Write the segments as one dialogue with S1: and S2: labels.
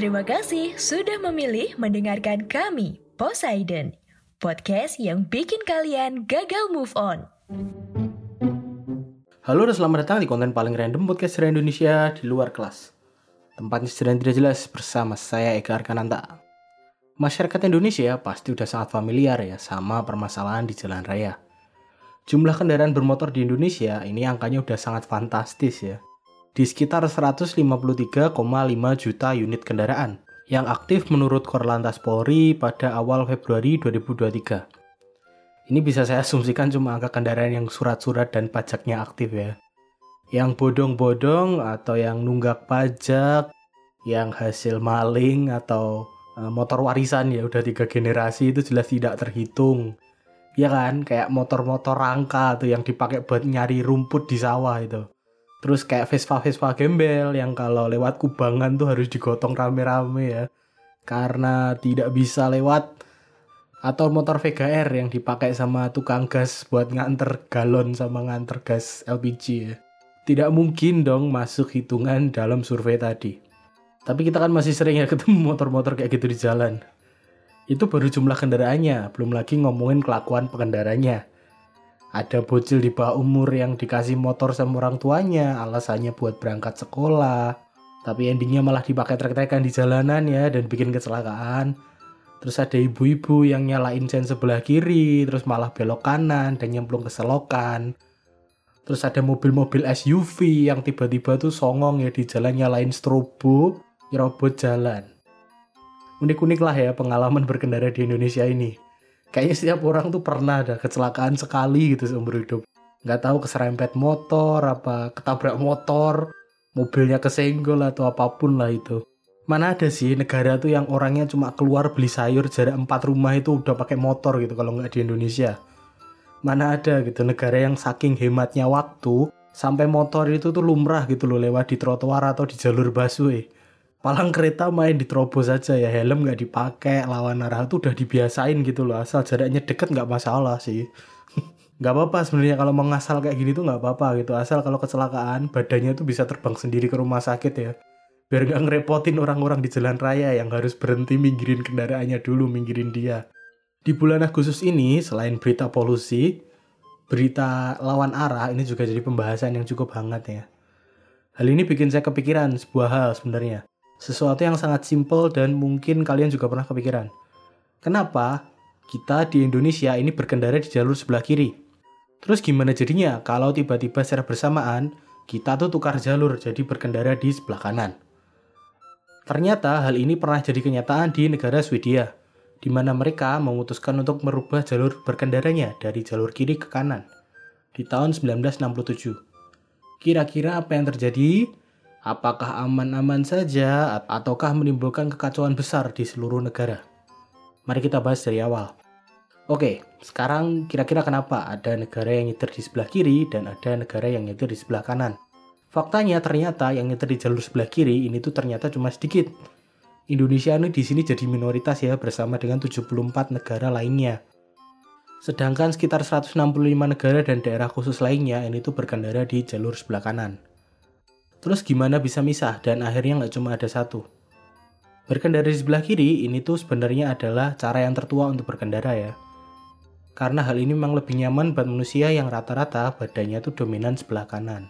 S1: Terima kasih sudah memilih mendengarkan kami, Poseidon, podcast yang bikin kalian gagal move on.
S2: Halo dan selamat datang di konten paling random podcast dari Indonesia di luar kelas. Tempatnya sedang tidak jelas bersama saya Eka Arkananta. Masyarakat Indonesia pasti udah sangat familiar ya sama permasalahan di jalan raya. Jumlah kendaraan bermotor di Indonesia ini angkanya udah sangat fantastis ya di sekitar 153,5 juta unit kendaraan yang aktif menurut Korlantas Polri pada awal Februari 2023. Ini bisa saya asumsikan cuma angka kendaraan yang surat-surat dan pajaknya aktif ya. Yang bodong-bodong atau yang nunggak pajak, yang hasil maling atau uh, motor warisan ya udah tiga generasi itu jelas tidak terhitung. Ya kan, kayak motor-motor rangka tuh yang dipakai buat nyari rumput di sawah itu. Terus kayak Vespa-Vespa gembel yang kalau lewat kubangan tuh harus digotong rame-rame ya. Karena tidak bisa lewat atau motor Vega R yang dipakai sama tukang gas buat nganter galon sama nganter gas LPG ya. Tidak mungkin dong masuk hitungan dalam survei tadi. Tapi kita kan masih sering ya ketemu motor-motor kayak gitu di jalan. Itu baru jumlah kendaraannya, belum lagi ngomongin kelakuan pengendaranya ada bocil di bawah umur yang dikasih motor sama orang tuanya alasannya buat berangkat sekolah. Tapi endingnya malah dipakai trek-trekan di jalanan ya dan bikin kecelakaan. Terus ada ibu-ibu yang nyalain sen sebelah kiri terus malah belok kanan dan nyemplung ke selokan. Terus ada mobil-mobil SUV yang tiba-tiba tuh songong ya di jalan nyalain strobo nyerobot jalan. Unik-unik lah ya pengalaman berkendara di Indonesia ini kayaknya setiap orang tuh pernah ada kecelakaan sekali gitu seumur hidup. Nggak tahu keserempet motor apa ketabrak motor mobilnya kesenggol atau apa pun lah itu. Mana ada sih negara tuh yang orangnya cuma keluar beli sayur jarak empat rumah itu udah pakai motor gitu kalau nggak di Indonesia. Mana ada gitu negara yang saking hematnya waktu sampai motor itu tuh lumrah gitu loh lewat di trotoar atau di jalur busway palang kereta main diterobos saja ya helm nggak dipakai lawan arah tuh udah dibiasain gitu loh. Asal jaraknya deket nggak masalah sih. Nggak apa-apa sebenarnya kalau mau ngasal kayak gini tuh nggak apa-apa gitu. Asal kalau kecelakaan badannya tuh bisa terbang sendiri ke rumah sakit ya. Biar nggak ngerepotin orang-orang di jalan raya yang harus berhenti minggirin kendaraannya dulu minggirin dia. Di bulan Agustus ini selain berita polusi berita lawan arah ini juga jadi pembahasan yang cukup hangat ya. Hal ini bikin saya kepikiran sebuah hal sebenarnya sesuatu yang sangat simpel dan mungkin kalian juga pernah kepikiran. Kenapa kita di Indonesia ini berkendara di jalur sebelah kiri? Terus gimana jadinya kalau tiba-tiba secara bersamaan kita tuh tukar jalur jadi berkendara di sebelah kanan? Ternyata hal ini pernah jadi kenyataan di negara Swedia, di mana mereka memutuskan untuk merubah jalur berkendaranya dari jalur kiri ke kanan di tahun 1967. Kira-kira apa yang terjadi? Apakah aman-aman saja ataukah menimbulkan kekacauan besar di seluruh negara? Mari kita bahas dari awal. Oke, sekarang kira-kira kenapa ada negara yang nyetir di sebelah kiri dan ada negara yang nyetir di sebelah kanan? Faktanya ternyata yang nyetir di jalur sebelah kiri ini tuh ternyata cuma sedikit. Indonesia ini di sini jadi minoritas ya bersama dengan 74 negara lainnya. Sedangkan sekitar 165 negara dan daerah khusus lainnya ini tuh berkendara di jalur sebelah kanan. Terus gimana bisa misah dan akhirnya nggak cuma ada satu? Berkendara di sebelah kiri ini tuh sebenarnya adalah cara yang tertua untuk berkendara ya. Karena hal ini memang lebih nyaman buat manusia yang rata-rata badannya tuh dominan sebelah kanan.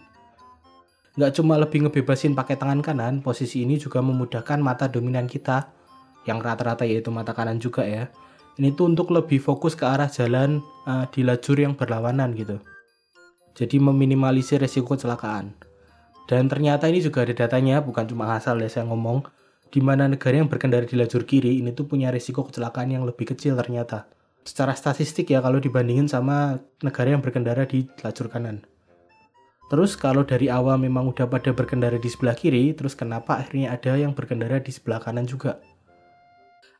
S2: Nggak cuma lebih ngebebasin pakai tangan kanan, posisi ini juga memudahkan mata dominan kita, yang rata-rata yaitu mata kanan juga ya. Ini tuh untuk lebih fokus ke arah jalan uh, di lajur yang berlawanan gitu. Jadi meminimalisir resiko kecelakaan. Dan ternyata ini juga ada datanya, bukan cuma asal ya saya ngomong, di mana negara yang berkendara di lajur kiri ini tuh punya risiko kecelakaan yang lebih kecil ternyata. Secara statistik ya kalau dibandingin sama negara yang berkendara di lajur kanan. Terus kalau dari awal memang udah pada berkendara di sebelah kiri, terus kenapa akhirnya ada yang berkendara di sebelah kanan juga?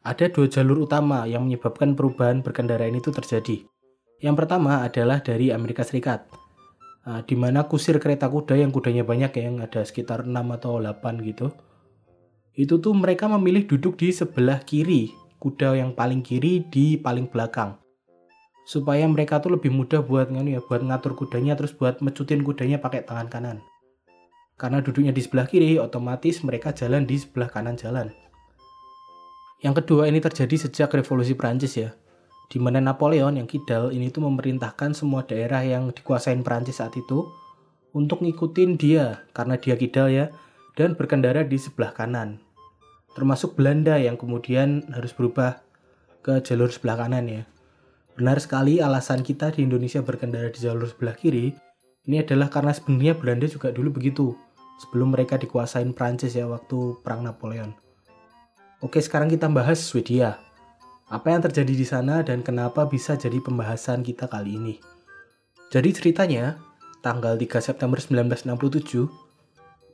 S2: Ada dua jalur utama yang menyebabkan perubahan berkendara ini tuh terjadi. Yang pertama adalah dari Amerika Serikat. Nah, di mana kusir kereta kuda yang kudanya banyak ya, yang ada sekitar 6 atau 8 gitu. Itu tuh mereka memilih duduk di sebelah kiri, kuda yang paling kiri di paling belakang. Supaya mereka tuh lebih mudah buat ya, buat ngatur kudanya terus buat mecutin kudanya pakai tangan kanan. Karena duduknya di sebelah kiri, otomatis mereka jalan di sebelah kanan jalan. Yang kedua ini terjadi sejak revolusi Prancis ya. Di mana Napoleon yang kidal ini tuh memerintahkan semua daerah yang dikuasain Prancis saat itu untuk ngikutin dia karena dia kidal ya dan berkendara di sebelah kanan. Termasuk Belanda yang kemudian harus berubah ke jalur sebelah kanan ya. Benar sekali alasan kita di Indonesia berkendara di jalur sebelah kiri ini adalah karena sebenarnya Belanda juga dulu begitu sebelum mereka dikuasain Prancis ya waktu perang Napoleon. Oke, sekarang kita bahas Swedia. Apa yang terjadi di sana dan kenapa bisa jadi pembahasan kita kali ini. Jadi ceritanya, tanggal 3 September 1967,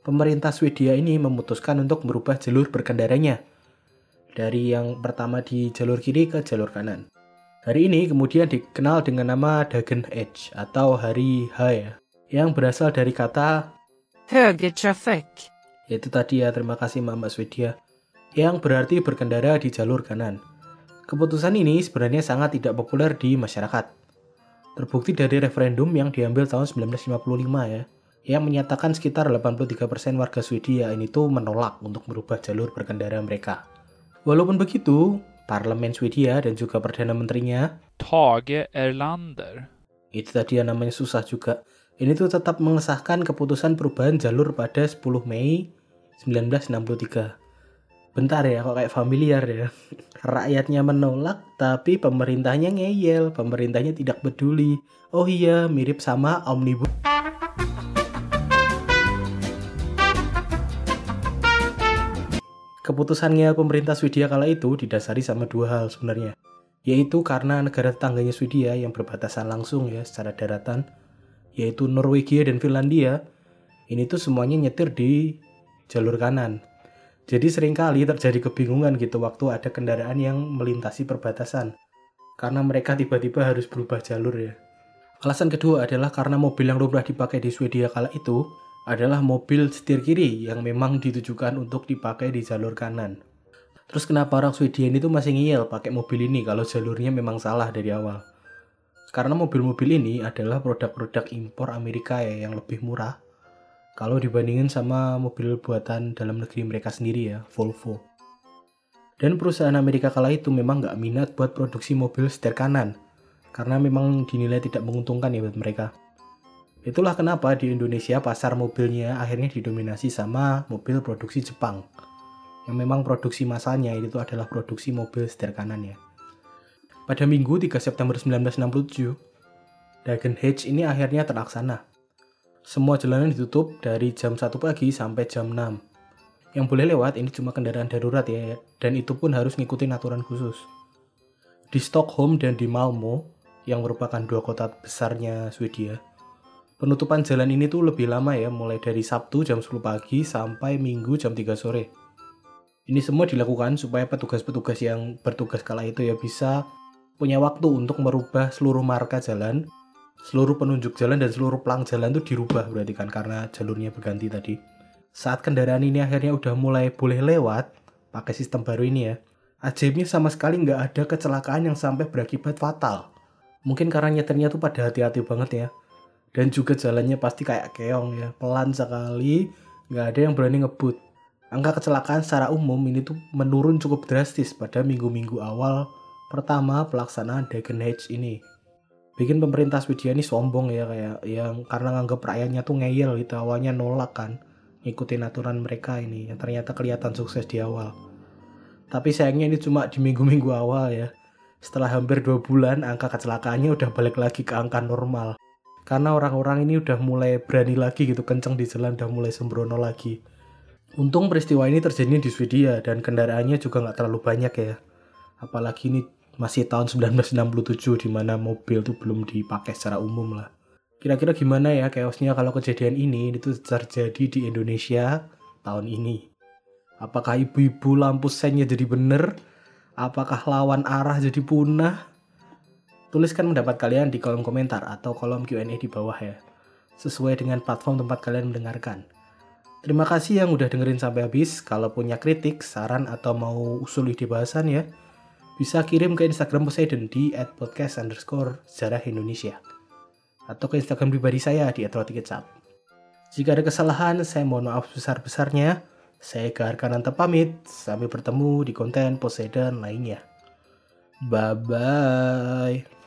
S2: pemerintah Swedia ini memutuskan untuk merubah jalur berkendaranya dari yang pertama di jalur kiri ke jalur kanan. Hari ini kemudian dikenal dengan nama Dagen Edge atau Hari H ya, yang berasal dari kata
S3: Högertrafik.
S2: Itu tadi ya, terima kasih Mbak Swedia, yang berarti berkendara di jalur kanan. Keputusan ini sebenarnya sangat tidak populer di masyarakat. Terbukti dari referendum yang diambil tahun 1955 ya, yang menyatakan sekitar 83% warga Swedia ini tuh menolak untuk merubah jalur berkendara mereka. Walaupun begitu, parlemen Swedia dan juga Perdana Menterinya,
S3: Tage Erlander.
S2: itu tadi yang namanya susah juga, ini tuh tetap mengesahkan keputusan perubahan jalur pada 10 Mei 1963. Bentar ya, kok kayak familiar ya. Rakyatnya menolak, tapi pemerintahnya ngeyel. Pemerintahnya tidak peduli. Oh iya, mirip sama Omnibus. Keputusannya pemerintah Swedia kala itu didasari sama dua hal sebenarnya. Yaitu karena negara tetangganya Swedia yang berbatasan langsung ya secara daratan, yaitu Norwegia dan Finlandia, ini tuh semuanya nyetir di jalur kanan. Jadi sering kali terjadi kebingungan gitu waktu ada kendaraan yang melintasi perbatasan. Karena mereka tiba-tiba harus berubah jalur ya. Alasan kedua adalah karena mobil yang lumrah dipakai di Swedia kala itu adalah mobil setir kiri yang memang ditujukan untuk dipakai di jalur kanan. Terus kenapa orang Swedia ini tuh masih ngiyel pakai mobil ini kalau jalurnya memang salah dari awal? Karena mobil-mobil ini adalah produk-produk impor Amerika ya yang lebih murah kalau dibandingin sama mobil buatan dalam negeri mereka sendiri ya, Volvo. Dan perusahaan Amerika kala itu memang nggak minat buat produksi mobil setir kanan, karena memang dinilai tidak menguntungkan ya buat mereka. Itulah kenapa di Indonesia pasar mobilnya akhirnya didominasi sama mobil produksi Jepang. Yang memang produksi masanya itu adalah produksi mobil setir kanan ya. Pada Minggu 3 September 1967, Dagen Hedge ini akhirnya terlaksana. Semua jalanan ditutup dari jam 1 pagi sampai jam 6. Yang boleh lewat ini cuma kendaraan darurat ya, dan itu pun harus ngikutin aturan khusus. Di Stockholm dan di Malmo, yang merupakan dua kota besarnya Swedia, penutupan jalan ini tuh lebih lama ya, mulai dari Sabtu jam 10 pagi sampai Minggu jam 3 sore. Ini semua dilakukan supaya petugas-petugas yang bertugas kala itu ya bisa punya waktu untuk merubah seluruh marka jalan seluruh penunjuk jalan dan seluruh pelang jalan itu dirubah berarti kan karena jalurnya berganti tadi. Saat kendaraan ini akhirnya udah mulai boleh lewat pakai sistem baru ini ya, ajaibnya sama sekali nggak ada kecelakaan yang sampai berakibat fatal. Mungkin karena nyetirnya tuh pada hati-hati banget ya. Dan juga jalannya pasti kayak keong ya, pelan sekali, nggak ada yang berani ngebut. Angka kecelakaan secara umum ini tuh menurun cukup drastis pada minggu-minggu awal pertama pelaksanaan Dagen Hedge ini bikin pemerintah Swedia ini sombong ya kayak yang karena nganggap rakyatnya tuh ngeyel gitu awalnya nolak kan ngikutin aturan mereka ini yang ternyata kelihatan sukses di awal. Tapi sayangnya ini cuma di minggu-minggu awal ya. Setelah hampir dua bulan angka kecelakaannya udah balik lagi ke angka normal. Karena orang-orang ini udah mulai berani lagi gitu kenceng di jalan udah mulai sembrono lagi. Untung peristiwa ini terjadi di Swedia dan kendaraannya juga nggak terlalu banyak ya. Apalagi ini masih tahun 1967 di mana mobil tuh belum dipakai secara umum lah. Kira-kira gimana ya chaosnya kalau kejadian ini itu terjadi di Indonesia tahun ini? Apakah ibu-ibu lampu sennya jadi bener? Apakah lawan arah jadi punah? Tuliskan pendapat kalian di kolom komentar atau kolom Q&A di bawah ya. Sesuai dengan platform tempat kalian mendengarkan. Terima kasih yang udah dengerin sampai habis. Kalau punya kritik, saran, atau mau usul ide bahasan ya, bisa kirim ke Instagram Poseidon di @podcast underscore sejarah Indonesia atau ke Instagram pribadi saya di @rotikecap. Jika ada kesalahan, saya mohon maaf besar-besarnya. Saya Eka Arkananta pamit. Sampai bertemu di konten Poseidon lainnya. Bye-bye.